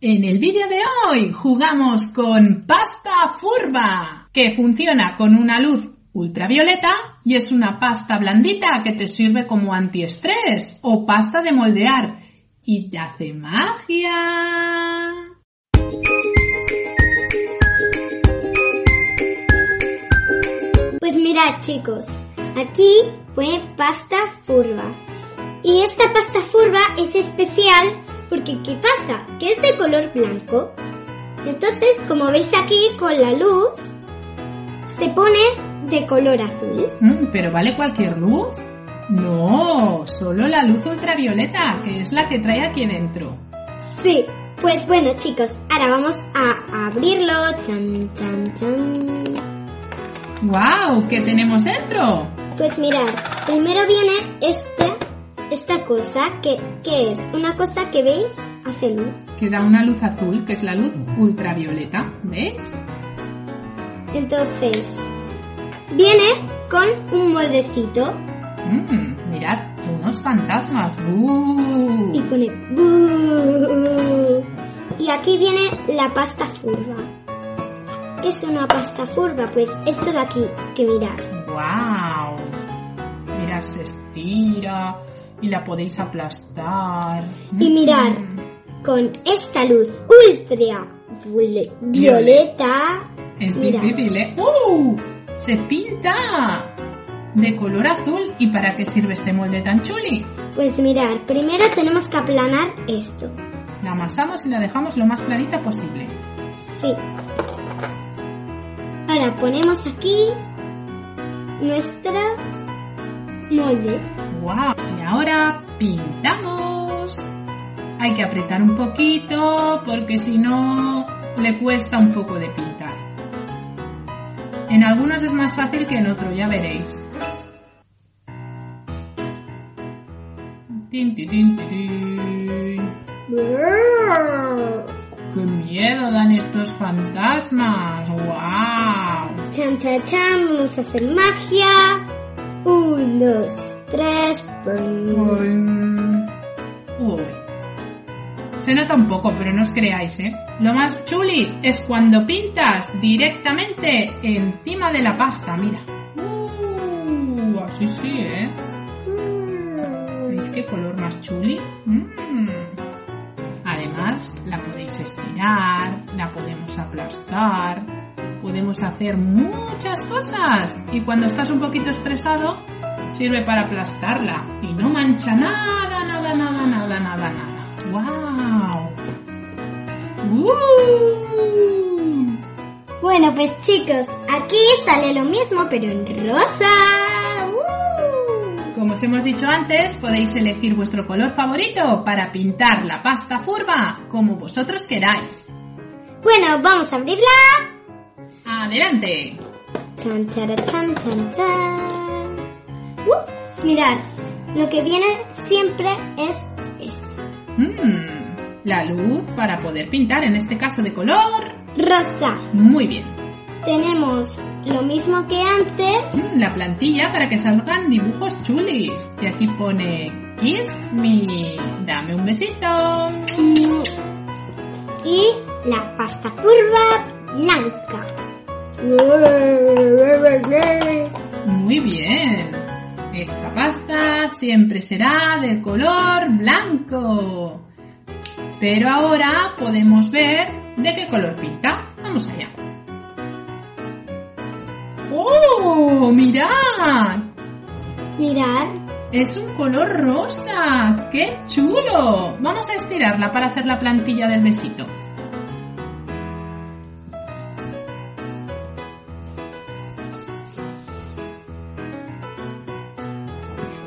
En el vídeo de hoy jugamos con pasta furba, que funciona con una luz ultravioleta y es una pasta blandita que te sirve como antiestrés o pasta de moldear y te hace magia. Pues mirad chicos, aquí fue pasta furba. Y esta pasta furba es especial porque ¿qué pasa? Que es de color blanco. Entonces, como veis aquí con la luz, se pone de color azul. Mm, ¿Pero vale cualquier luz? No, solo la luz ultravioleta, que es la que trae aquí dentro. Sí, pues bueno chicos, ahora vamos a abrirlo. Chan, chan, chan. ¡Wow! ¿Qué tenemos dentro? Pues mirad, primero viene este, esta cosa que, que es una cosa que veis hace luz. Que da una luz azul, que es la luz ultravioleta. ¿Ves? Entonces, viene con un moldecito Mm, mirad, unos fantasmas. ¡Bú! y pone "Bú". Y aquí viene la pasta furba. ¿Qué es una pasta furba? Pues esto de aquí, que mirad. ¡Wow! Mirad, se estira y la podéis aplastar. Y mirad, Mm, con esta luz ultra violeta, Es mirad. difícil, ¿eh? ¡Uh! ¡Se pinta! De color azul. ¿Y para qué sirve este molde tan chuli? Pues mirad, primero tenemos que aplanar esto. La amasamos y la dejamos lo más planita posible. Sí. Ahora ponemos aquí nuestra molde. ¡Wow! Y ahora pintamos. Hay que apretar un poquito porque si no le cuesta un poco de pintar. En algunos es más fácil que en otros, ya veréis. Tin, tin, tin, tin. ¡Qué miedo dan estos fantasmas! ¡Wow! Chan, chan, chan, vamos a hacer magia. Un, dos, tres. Uy. Se nota un poco, pero no os creáis, ¿eh? Lo más chuli es cuando pintas directamente encima de la pasta, mira. Uh, así sí, ¿eh? ¿Veis qué color más chuli? Mm. Además, la podéis estirar, la podemos aplastar, podemos hacer muchas cosas. Y cuando estás un poquito estresado, sirve para aplastarla y no mancha nada, nada, nada, nada, nada, nada. ¡Wow! ¡Uh! Bueno, pues chicos, aquí sale lo mismo, pero en rosa. ¡Uh! Como os hemos dicho antes, podéis elegir vuestro color favorito para pintar la pasta furba como vosotros queráis. Bueno, vamos a abrirla. ¡Adelante! Chan, chara, chan, chan, chan. Uh, mirad, lo que viene siempre es esto. Mm, la luz para poder pintar, en este caso de color. Rosa. Muy bien. Tenemos lo mismo que antes. Mm, la plantilla para que salgan dibujos chulis. Y aquí pone Kiss me. Dame un besito. Y la pasta curva blanca. Muy bien. Esta pasta siempre será de color blanco. Pero ahora podemos ver de qué color pinta. Vamos allá. ¡Oh! ¡Mirad! Mirad. Es un color rosa. ¡Qué chulo! Vamos a estirarla para hacer la plantilla del besito.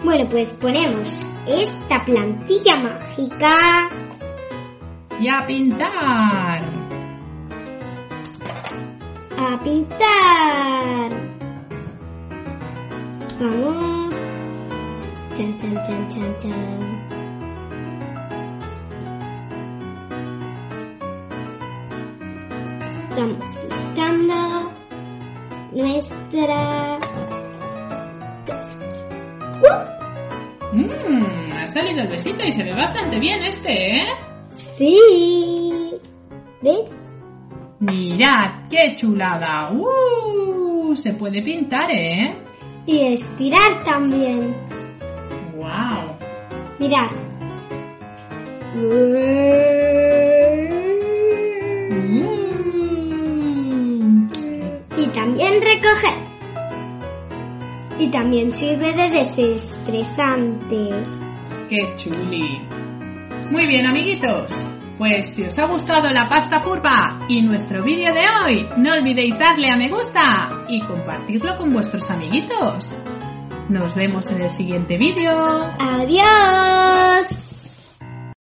Bueno, pues ponemos esta plantilla mágica. Y a pintar. A pintar. Vamos. Chan, chan, chan, chan, chan. Estamos pintando nuestra Mmm, ha salido el besito y se ve bastante bien este, ¿eh? Sí. ¿Ves? Mirad, qué chulada. ¡Uh! Se puede pintar, ¿eh? Y estirar también. ¡Wow! Mirad. Mm. Y también recoger. Y también sirve de desestresante. ¡Qué chuli! Muy bien, amiguitos. Pues si os ha gustado la pasta furba y nuestro vídeo de hoy, no olvidéis darle a me gusta y compartirlo con vuestros amiguitos. Nos vemos en el siguiente vídeo. Adiós.